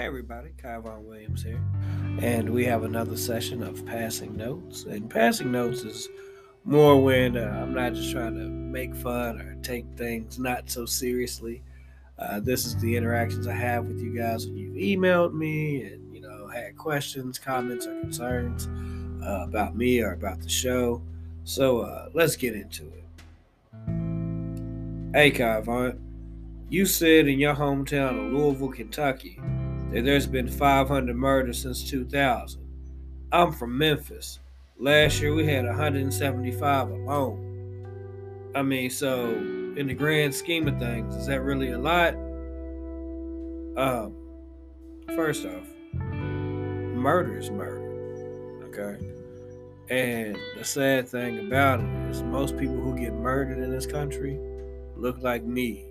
Hey everybody, Kai Von Williams here, and we have another session of passing notes. And passing notes is more when uh, I'm not just trying to make fun or take things not so seriously. Uh, this is the interactions I have with you guys when you've emailed me and you know had questions, comments, or concerns uh, about me or about the show. So uh, let's get into it. Hey Kai Von, you said in your hometown of Louisville, Kentucky that there's been 500 murders since 2000. I'm from Memphis. Last year we had 175 alone. I mean, so in the grand scheme of things, is that really a lot? Um, first off, murder is murder. Okay. And the sad thing about it is most people who get murdered in this country look like me,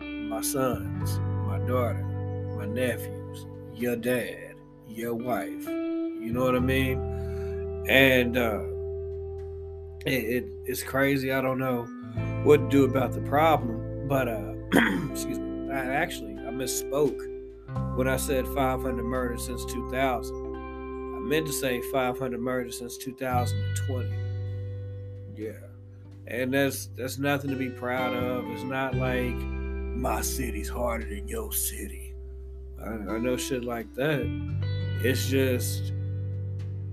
my sons, my daughter, my nephew your dad, your wife. You know what I mean? And uh, it, it, it's crazy. I don't know what to do about the problem, but uh, excuse me. I actually I misspoke when I said 500 murders since 2000. I meant to say 500 murders since 2020. Yeah, and that's that's nothing to be proud of. It's not like my city's harder than your city I, I know shit like that. It's just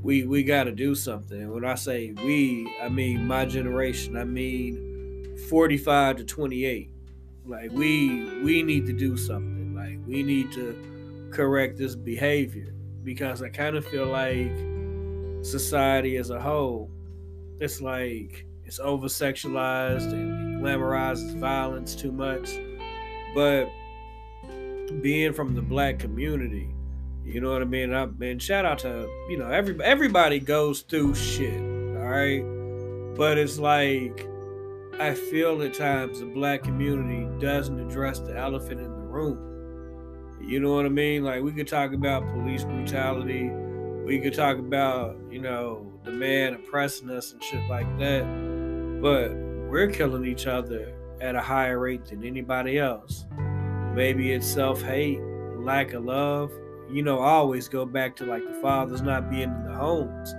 we we got to do something. When I say we, I mean my generation. I mean 45 to 28. Like we we need to do something. Like we need to correct this behavior because I kind of feel like society as a whole, it's like it's over sexualized and glamorizes violence too much. But being from the black community, you know what I mean? I mean, shout out to you know every everybody goes through shit, all right. But it's like I feel at times the black community doesn't address the elephant in the room. You know what I mean? Like we could talk about police brutality, we could talk about you know the man oppressing us and shit like that, but we're killing each other at a higher rate than anybody else. Maybe it's self hate, lack of love. You know, I always go back to like the fathers not being in the homes.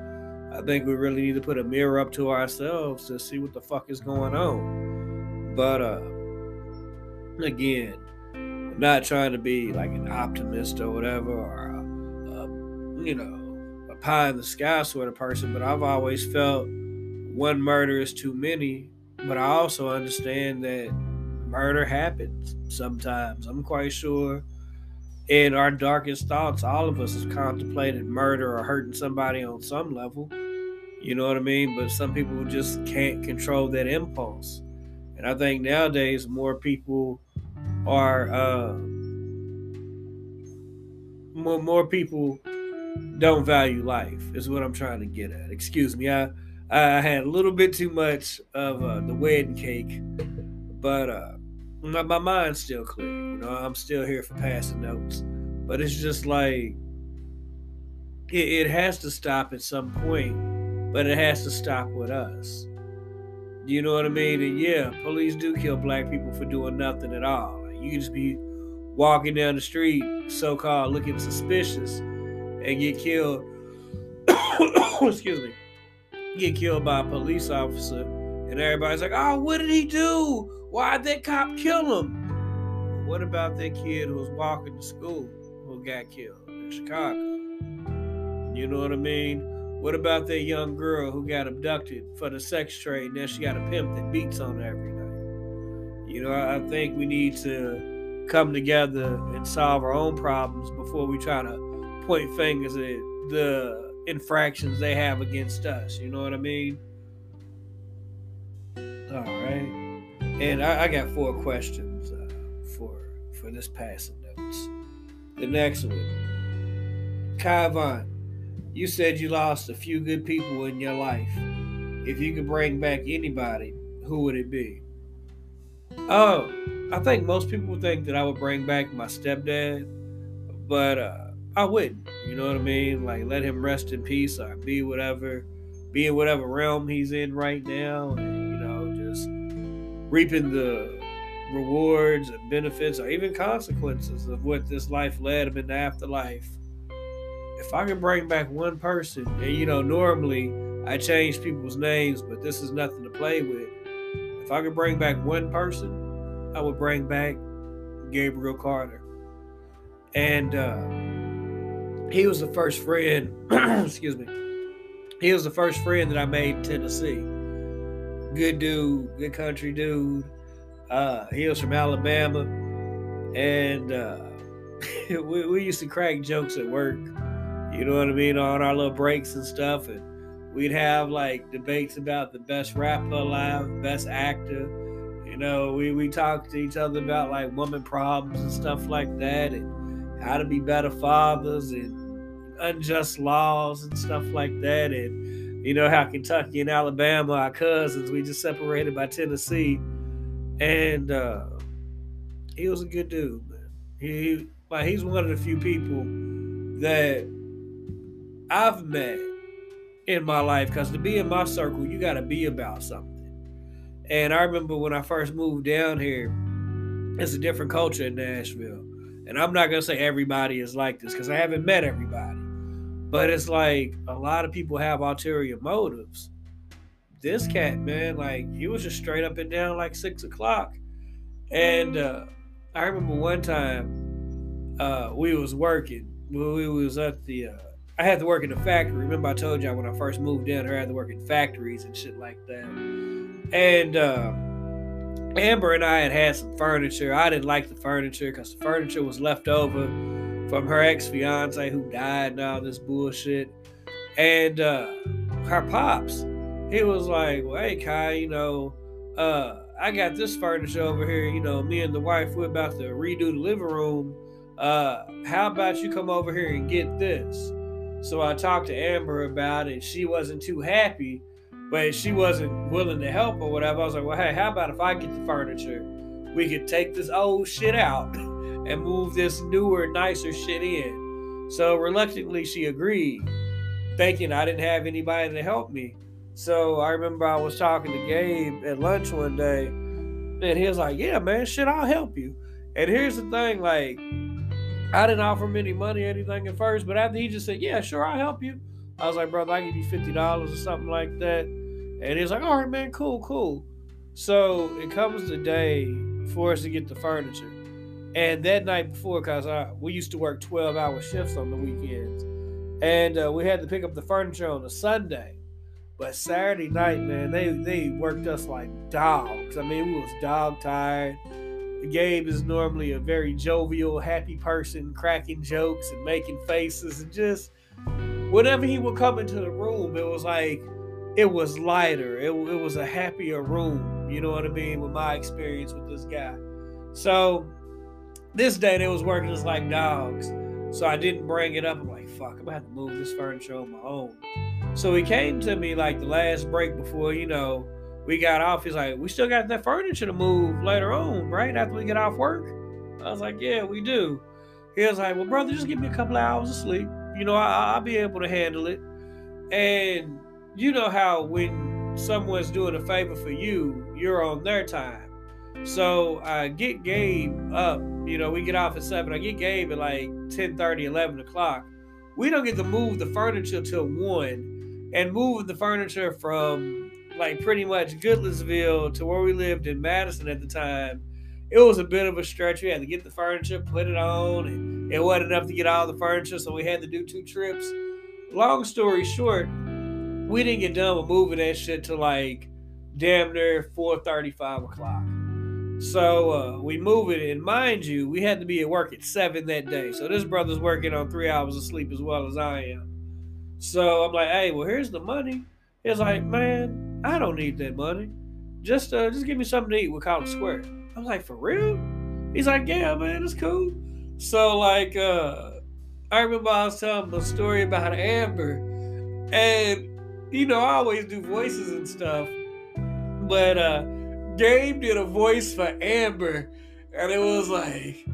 I think we really need to put a mirror up to ourselves to see what the fuck is going on. But uh again, I'm not trying to be like an optimist or whatever, or a, a, you know, a pie in the sky sort of person. But I've always felt one murder is too many. But I also understand that murder happens sometimes. I'm quite sure in our darkest thoughts, all of us have contemplated murder or hurting somebody on some level. You know what I mean? But some people just can't control that impulse. And I think nowadays more people are uh, more more people don't value life is what I'm trying to get at. Excuse me, I I had a little bit too much of uh, the wedding cake, but uh, my, my mind's still clear. You know, I'm still here for passing notes, but it's just like it, it has to stop at some point, but it has to stop with us. You know what I mean? And yeah, police do kill black people for doing nothing at all. You can just be walking down the street, so called looking suspicious, and get killed. excuse me. Get killed by a police officer, and everybody's like, "Oh, what did he do? Why'd that cop kill him? What about that kid who was walking to school who got killed in Chicago? You know what I mean? What about that young girl who got abducted for the sex trade? and Now she got a pimp that beats on her every night. You know, I think we need to come together and solve our own problems before we try to point fingers at the infractions they have against us. You know what I mean? And I, I got four questions uh, for for this passing notes. The next one, Kai you said you lost a few good people in your life. If you could bring back anybody, who would it be? Oh, I think most people think that I would bring back my stepdad, but uh, I wouldn't. You know what I mean? Like let him rest in peace or be whatever, be in whatever realm he's in right now. And, reaping the rewards and benefits or even consequences of what this life led him in the afterlife. If I could bring back one person, and you know, normally I change people's names, but this is nothing to play with. If I could bring back one person, I would bring back Gabriel Carter. And uh, he was the first friend, excuse me, he was the first friend that I made in Tennessee. Good dude, good country dude. Uh, he was from Alabama. And uh, we, we used to crack jokes at work, you know what I mean, on our little breaks and stuff. And we'd have like debates about the best rapper alive, best actor you know, we, we talk to each other about like woman problems and stuff like that, and how to be better fathers and unjust laws and stuff like that. And, you know, how Kentucky and Alabama are cousins. We just separated by Tennessee. And uh, he was a good dude, man. He, like, he's one of the few people that I've met in my life because to be in my circle, you got to be about something. And I remember when I first moved down here, it's a different culture in Nashville. And I'm not gonna say everybody is like this because I haven't met everybody. But it's like a lot of people have ulterior motives. This cat, man, like he was just straight up and down like six o'clock. And uh, I remember one time uh, we was working. We was at the uh, I had to work in the factory. Remember I told y'all when I first moved here I had to work in factories and shit like that. And uh, Amber and I had had some furniture. I didn't like the furniture because the furniture was left over from her ex fiance who died and all this bullshit. And uh, her pops, he was like, well, hey, Kai, you know, uh, I got this furniture over here. You know, me and the wife, we're about to redo the living room. Uh, how about you come over here and get this? So I talked to Amber about it. She wasn't too happy but she wasn't willing to help or whatever. I was like, well, hey, how about if I get the furniture? We could take this old shit out and move this newer, nicer shit in. So reluctantly, she agreed, thinking I didn't have anybody to help me. So I remember I was talking to Gabe at lunch one day, and he was like, yeah, man, shit, I'll help you. And here's the thing, like, I didn't offer him any money or anything at first, but after he just said, yeah, sure, I'll help you. I was like, brother, I'll give you fifty dollars or something like that. And he's like, all right, man, cool, cool. So it comes the day for us to get the furniture. And that night before, because we used to work 12 hour shifts on the weekends, and uh, we had to pick up the furniture on a Sunday. But Saturday night, man, they, they worked us like dogs. I mean, we was dog tired. Gabe is normally a very jovial, happy person, cracking jokes and making faces, and just whenever he would come into the room, it was like it was lighter. It, it was a happier room. You know what I mean? With my experience with this guy. So this day they was working us like dogs. So I didn't bring it up. I'm like, fuck, I'm gonna have to move this furniture on my own. So he came to me like the last break before, you know, we got off. He's like, we still got that furniture to move later on, right? After we get off work. I was like, yeah, we do. He was like, well, brother, just give me a couple hours of sleep. You know, I, I'll be able to handle it. And you know how when someone's doing a favor for you, you're on their time. So I get Gabe up, you know, we get off at 7. I get Gabe at like 10 30, 11 o'clock. We don't get to move the furniture till 1. And moving the furniture from like pretty much Goodlettsville to where we lived in Madison at the time, it was a bit of a stretch. We had to get the furniture, put it on, and it wasn't enough to get all the furniture, so we had to do two trips. Long story short, we didn't get done with moving that shit till like damn near 4:30, 5 o'clock. So uh, we move it, and mind you, we had to be at work at seven that day. So this brother's working on three hours of sleep as well as I am. So I'm like, hey, well, here's the money. He's like, man, I don't need that money. Just uh, just give me something to eat with College Square. I'm like, for real? He's like, yeah, man, it's cool. So like, uh, I remember I was telling him a story about Amber, and you know, I always do voices and stuff. But uh Gabe did a voice for Amber, and it was like,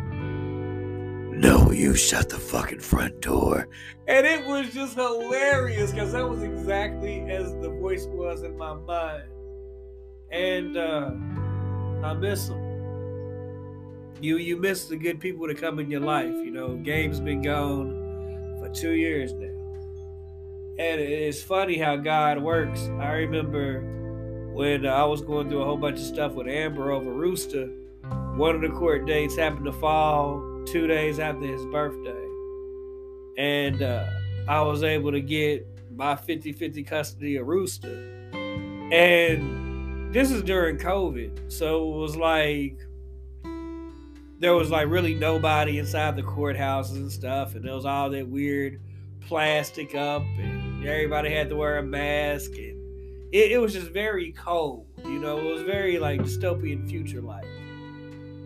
No, you shut the fucking front door. And it was just hilarious because that was exactly as the voice was in my mind. And uh I miss him. you you miss the good people to come in your life. You know, Gabe's been gone for two years now. And it's funny how God works. I remember when I was going through a whole bunch of stuff with Amber over Rooster, one of the court dates happened to fall two days after his birthday. And uh, I was able to get my 50 50 custody of Rooster. And this is during COVID. So it was like, there was like really nobody inside the courthouses and stuff. And there was all that weird plastic up. And everybody had to wear a mask. And it, it was just very cold. You know, it was very like dystopian future like.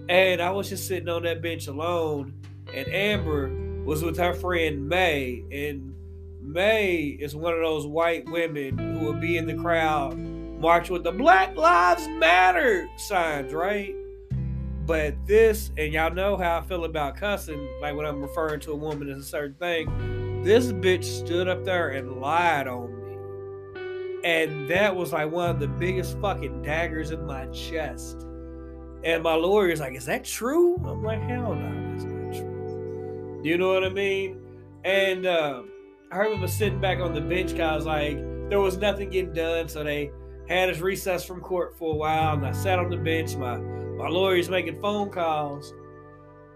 And I was just sitting on that bench alone. And Amber was with her friend May. And May is one of those white women who will be in the crowd march with the Black Lives Matter signs, right? But this, and y'all know how I feel about cussing, like when I'm referring to a woman as a certain thing. This bitch stood up there and lied on me. And that was like one of the biggest fucking daggers in my chest. And my lawyer's like, Is that true? I'm like, Hell no, that's not true. You know what I mean? And uh, I remember sitting back on the bench I was like, there was nothing getting done. So they had us recess from court for a while. And I sat on the bench. My, my lawyer's making phone calls.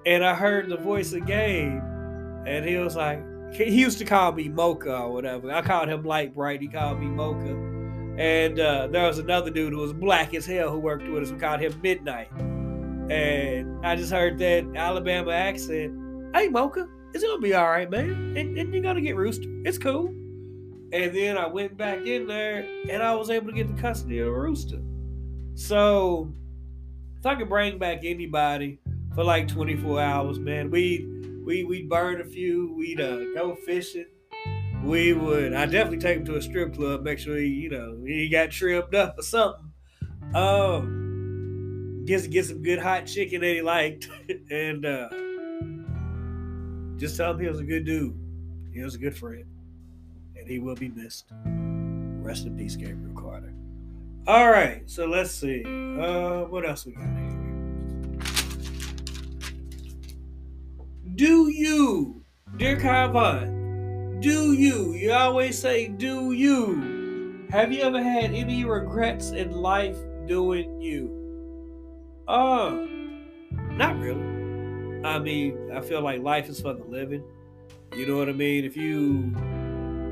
And I heard the voice of Gabe. And he was like, he used to call me Mocha or whatever. I called him Light Bright. He called me Mocha. And uh, there was another dude who was black as hell who worked with us. We called him Midnight. And I just heard that Alabama accent. Hey, Mocha, it's gonna be all right, man. And, and you're gonna get Rooster. It's cool. And then I went back in there, and I was able to get the custody of a Rooster. So if I could bring back anybody for like 24 hours, man, we we we'd burn a few. We'd uh, go fishing. We would. I definitely take him to a strip club. Make sure he, you know, he got trimmed up or something. Um, get get some good hot chicken that he liked, and uh, just tell him he was a good dude. He was a good friend, and he will be missed. Rest in peace, Gabriel Carter. All right, so let's see. Uh, what else we got here? Do you, dear Kyle do you, you always say, do you, have you ever had any regrets in life doing you? Uh, not really. I mean, I feel like life is for the living. You know what I mean? If you,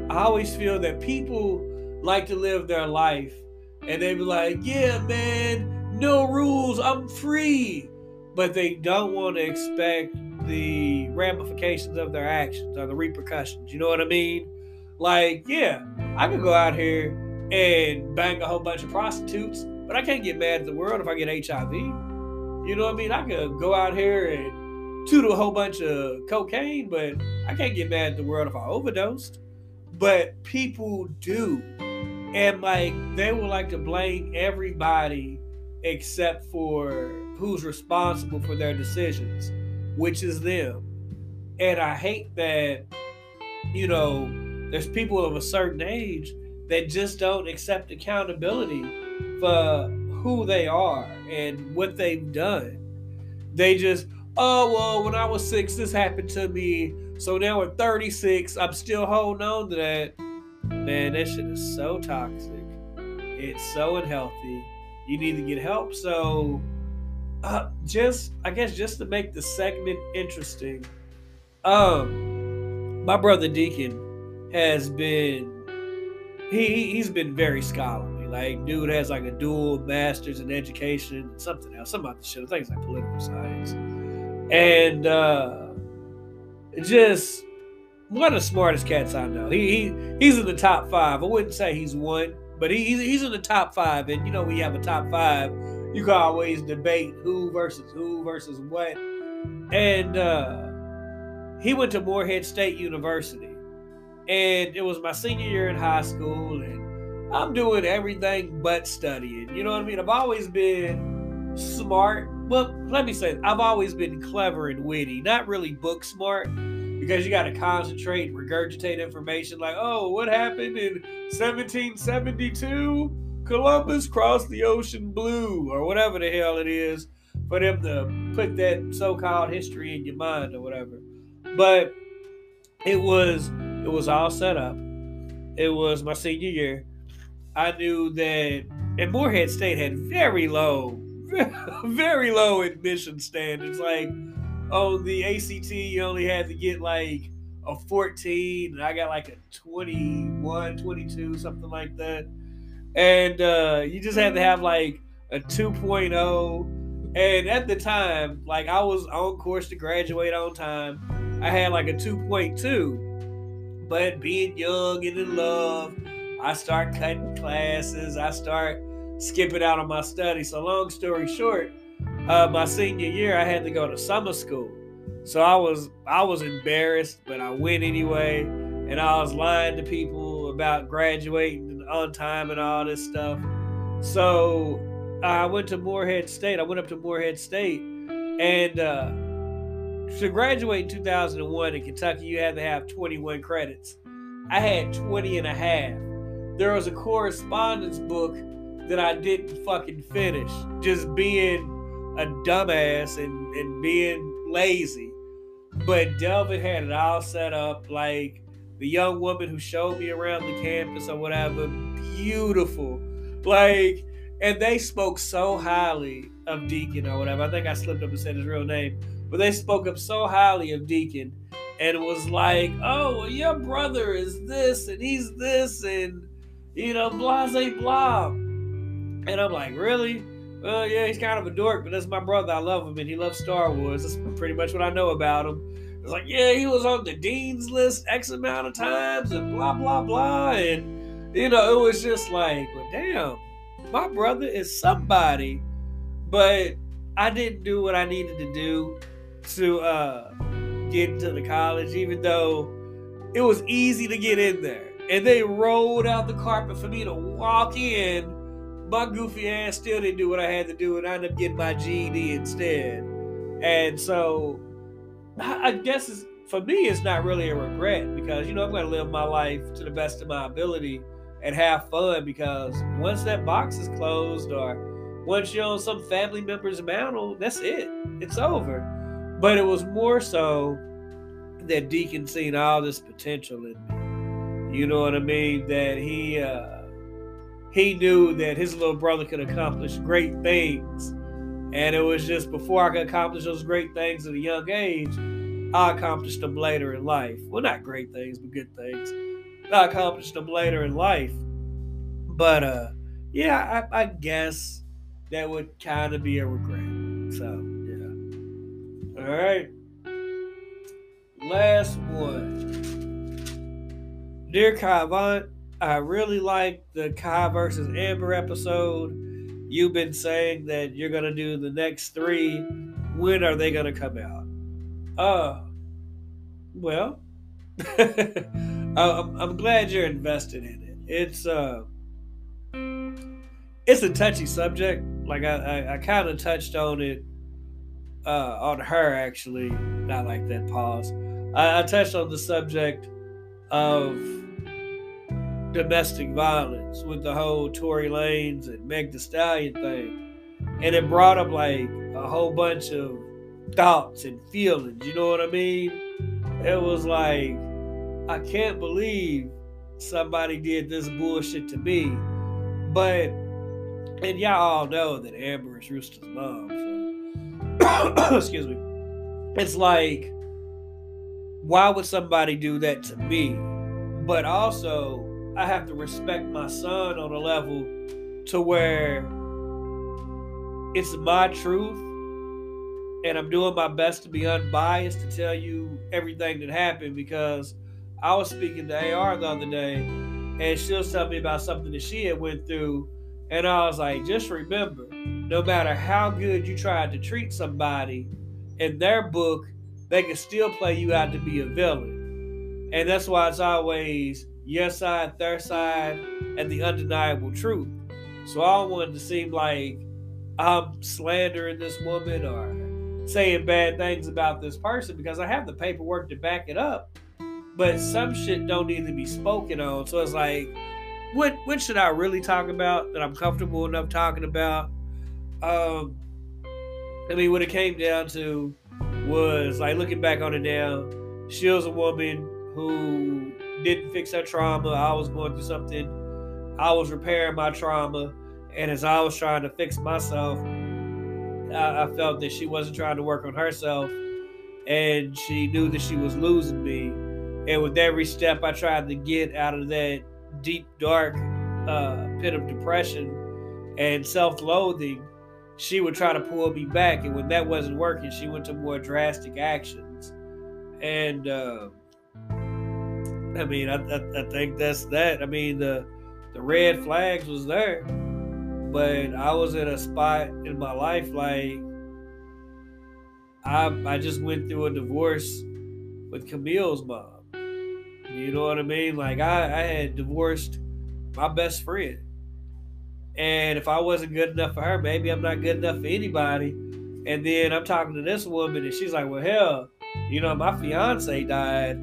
I always feel that people like to live their life and they be like, yeah, man, no rules, I'm free. But they don't want to expect the ramifications of their actions or the repercussions. You know what I mean? Like, yeah, I could go out here and bang a whole bunch of prostitutes, but I can't get mad at the world if I get HIV. You know what I mean? I could go out here and toot a whole bunch of cocaine, but I can't get mad at the world if I overdosed. But people do. And like they would like to blame everybody except for who's responsible for their decisions which is them. And I hate that, you know, there's people of a certain age that just don't accept accountability for who they are and what they've done. They just, oh, well, when I was six, this happened to me. So now at 36, I'm still holding on to that. Man, that shit is so toxic. It's so unhealthy. You need to get help. So, uh, just I guess just to make the segment interesting, um, my brother Deacon has been he he's been very scholarly. Like, dude has like a dual master's in education, and something else, about the shit. I think it's like political science, and uh, just one of the smartest cats I know. He, he he's in the top five. I wouldn't say he's one, but he, he's in the top five. And you know, we have a top five you can always debate who versus who versus what. And uh, he went to Morehead State University. And it was my senior year in high school, and I'm doing everything but studying. You know what I mean? I've always been smart. Well, let me say, I've always been clever and witty, not really book smart because you got to concentrate, regurgitate information like, oh, what happened in 1772? Columbus crossed the ocean blue, or whatever the hell it is. for them to put that so-called history in your mind or whatever. But it was it was all set up. It was my senior year. I knew that and Morehead State had very low, very low admission standards. Like on the ACT, you only had to get like a 14, and I got like a 21, 22, something like that. And uh, you just had to have like a 2.0. And at the time, like I was on course to graduate on time. I had like a 2.2. But being young and in love, I start cutting classes. I start skipping out on my studies. So long story short, uh, my senior year, I had to go to summer school. So I was I was embarrassed, but I went anyway, and I was lying to people about graduating on time and all this stuff. So I went to Morehead State. I went up to Morehead State, and uh, to graduate in 2001 in Kentucky, you had to have 21 credits. I had 20 and a half. There was a correspondence book that I didn't fucking finish, just being a dumbass and, and being lazy. But Delvin had it all set up like the young woman who showed me around the campus or whatever, beautiful. Like, and they spoke so highly of Deacon or whatever. I think I slipped up and said his real name, but they spoke up so highly of Deacon and was like, oh, well, your brother is this and he's this and, you know, blah, blah. And I'm like, really? Well, yeah, he's kind of a dork, but that's my brother. I love him, and he loves Star Wars. That's pretty much what I know about him. It's like, yeah, he was on the dean's list X amount of times, and blah blah blah, and you know, it was just like, well, damn, my brother is somebody, but I didn't do what I needed to do to uh, get into the college, even though it was easy to get in there, and they rolled out the carpet for me to walk in. My goofy ass still didn't do what I had to do, and I ended up getting my GED instead. And so, I guess for me, it's not really a regret because you know I'm going to live my life to the best of my ability and have fun. Because once that box is closed, or once you're on some family member's mantle, that's it. It's over. But it was more so that Deacon seen all this potential in me. You know what I mean? That he. Uh, he knew that his little brother could accomplish great things. And it was just before I could accomplish those great things at a young age, I accomplished them later in life. Well, not great things, but good things. I accomplished them later in life. But uh yeah, I, I guess that would kind of be a regret. So yeah. All right. Last one. Dear Kai I really like the Kai versus Amber episode. You've been saying that you're gonna do the next three. When are they gonna come out? Uh, well, I'm, I'm glad you're invested in it. It's uh, it's a touchy subject. Like I, I, I kind of touched on it uh, on her actually. Not like that. Pause. I, I touched on the subject of domestic violence with the whole Tory Lanez and Meg Thee Stallion thing. And it brought up like a whole bunch of thoughts and feelings. You know what I mean? It was like, I can't believe somebody did this bullshit to me. But, and y'all all know that Amber is Rooster's mom. So, excuse me. It's like, why would somebody do that to me? But also, I have to respect my son on a level to where it's my truth and I'm doing my best to be unbiased to tell you everything that happened because I was speaking to AR the other day and she was telling me about something that she had went through and I was like, just remember, no matter how good you tried to treat somebody, in their book, they can still play you out to be a villain. And that's why it's always your side, their side, and the undeniable truth. So I don't want it to seem like I'm slandering this woman or saying bad things about this person because I have the paperwork to back it up. But some shit don't need to be spoken on. So it's like, what what should I really talk about that I'm comfortable enough talking about? Um, I mean, what it came down to was like looking back on it now, she was a woman who didn't fix her trauma. I was going through something. I was repairing my trauma. And as I was trying to fix myself, I, I felt that she wasn't trying to work on herself. And she knew that she was losing me. And with every step I tried to get out of that deep, dark uh, pit of depression and self loathing, she would try to pull me back. And when that wasn't working, she went to more drastic actions. And uh, I mean, I, I, I, think that's that. I mean, the the red flags was there, but I was in a spot in my life like I I just went through a divorce with Camille's mom. You know what I mean? Like I, I had divorced my best friend. And if I wasn't good enough for her, maybe I'm not good enough for anybody. And then I'm talking to this woman, and she's like, Well, hell, you know, my fiance died,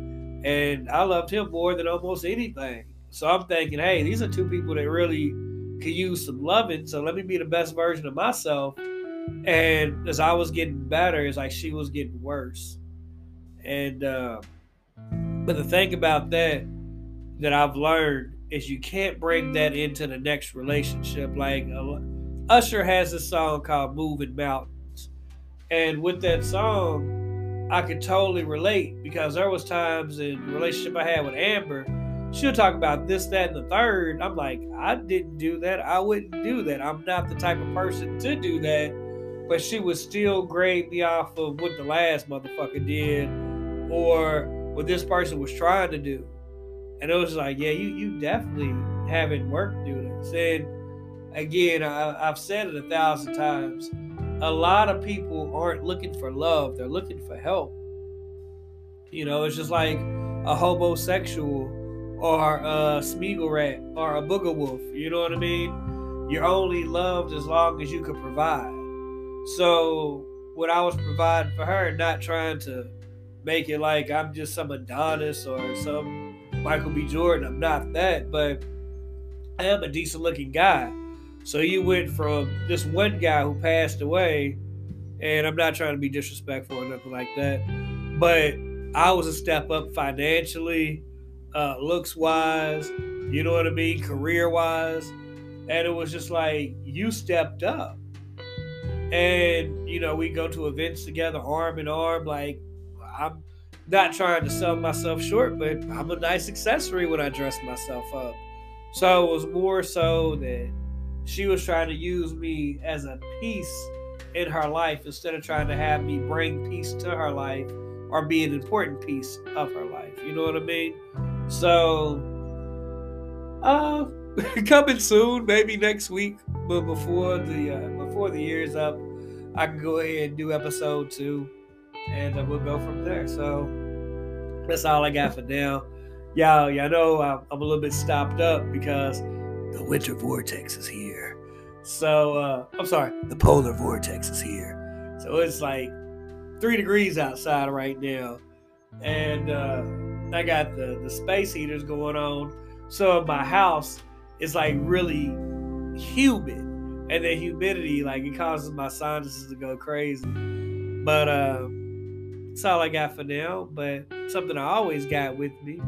and I loved him more than almost anything. So I'm thinking, hey, these are two people that really could use some loving. So let me be the best version of myself. And as I was getting better, it's like she was getting worse. And, uh, but the thing about that that I've learned is you can't bring that into the next relationship. Like uh, Usher has a song called "Moving Mountains," and with that song, I could totally relate because there was times in the relationship I had with Amber, she'll talk about this, that, and the third. I'm like, I didn't do that. I wouldn't do that. I'm not the type of person to do that. But she would still grade me off of what the last motherfucker did or what this person was trying to do. And it was like, yeah, you you definitely haven't worked through this. And again, I, I've said it a thousand times. A lot of people aren't looking for love; they're looking for help. You know, it's just like a homosexual or a Smeagol rat or a booger wolf. You know what I mean? You're only loved as long as you can provide. So what I was providing for her, not trying to make it like I'm just some Adonis or some Michael B. Jordan. I'm not that, but I am a decent looking guy. So you went from this one guy who passed away, and I'm not trying to be disrespectful or nothing like that, but I was a step up financially, uh, looks wise, you know what I mean, career wise. And it was just like, you stepped up. And, you know, we go to events together, arm in arm. Like, I'm not trying to sell myself short, but I'm a nice accessory when I dress myself up. So it was more so that she was trying to use me as a piece in her life instead of trying to have me bring peace to her life or be an important piece of her life. You know what I mean? So, uh, coming soon, maybe next week, but before the uh, before the year's up, I can go ahead and do episode two, and uh, we'll go from there. So that's all I got for now. Y'all, y'all know I'm, I'm a little bit stopped up because the winter vortex is here. So, uh, I'm sorry, the polar vortex is here. So it's like three degrees outside right now. And uh, I got the, the space heaters going on. So my house is like really humid. And the humidity, like it causes my sinuses to go crazy. But uh that's all I got for now. But something I always got with me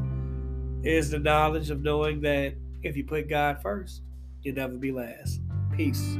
is the knowledge of knowing that if you put God first, you'll never be last. Peace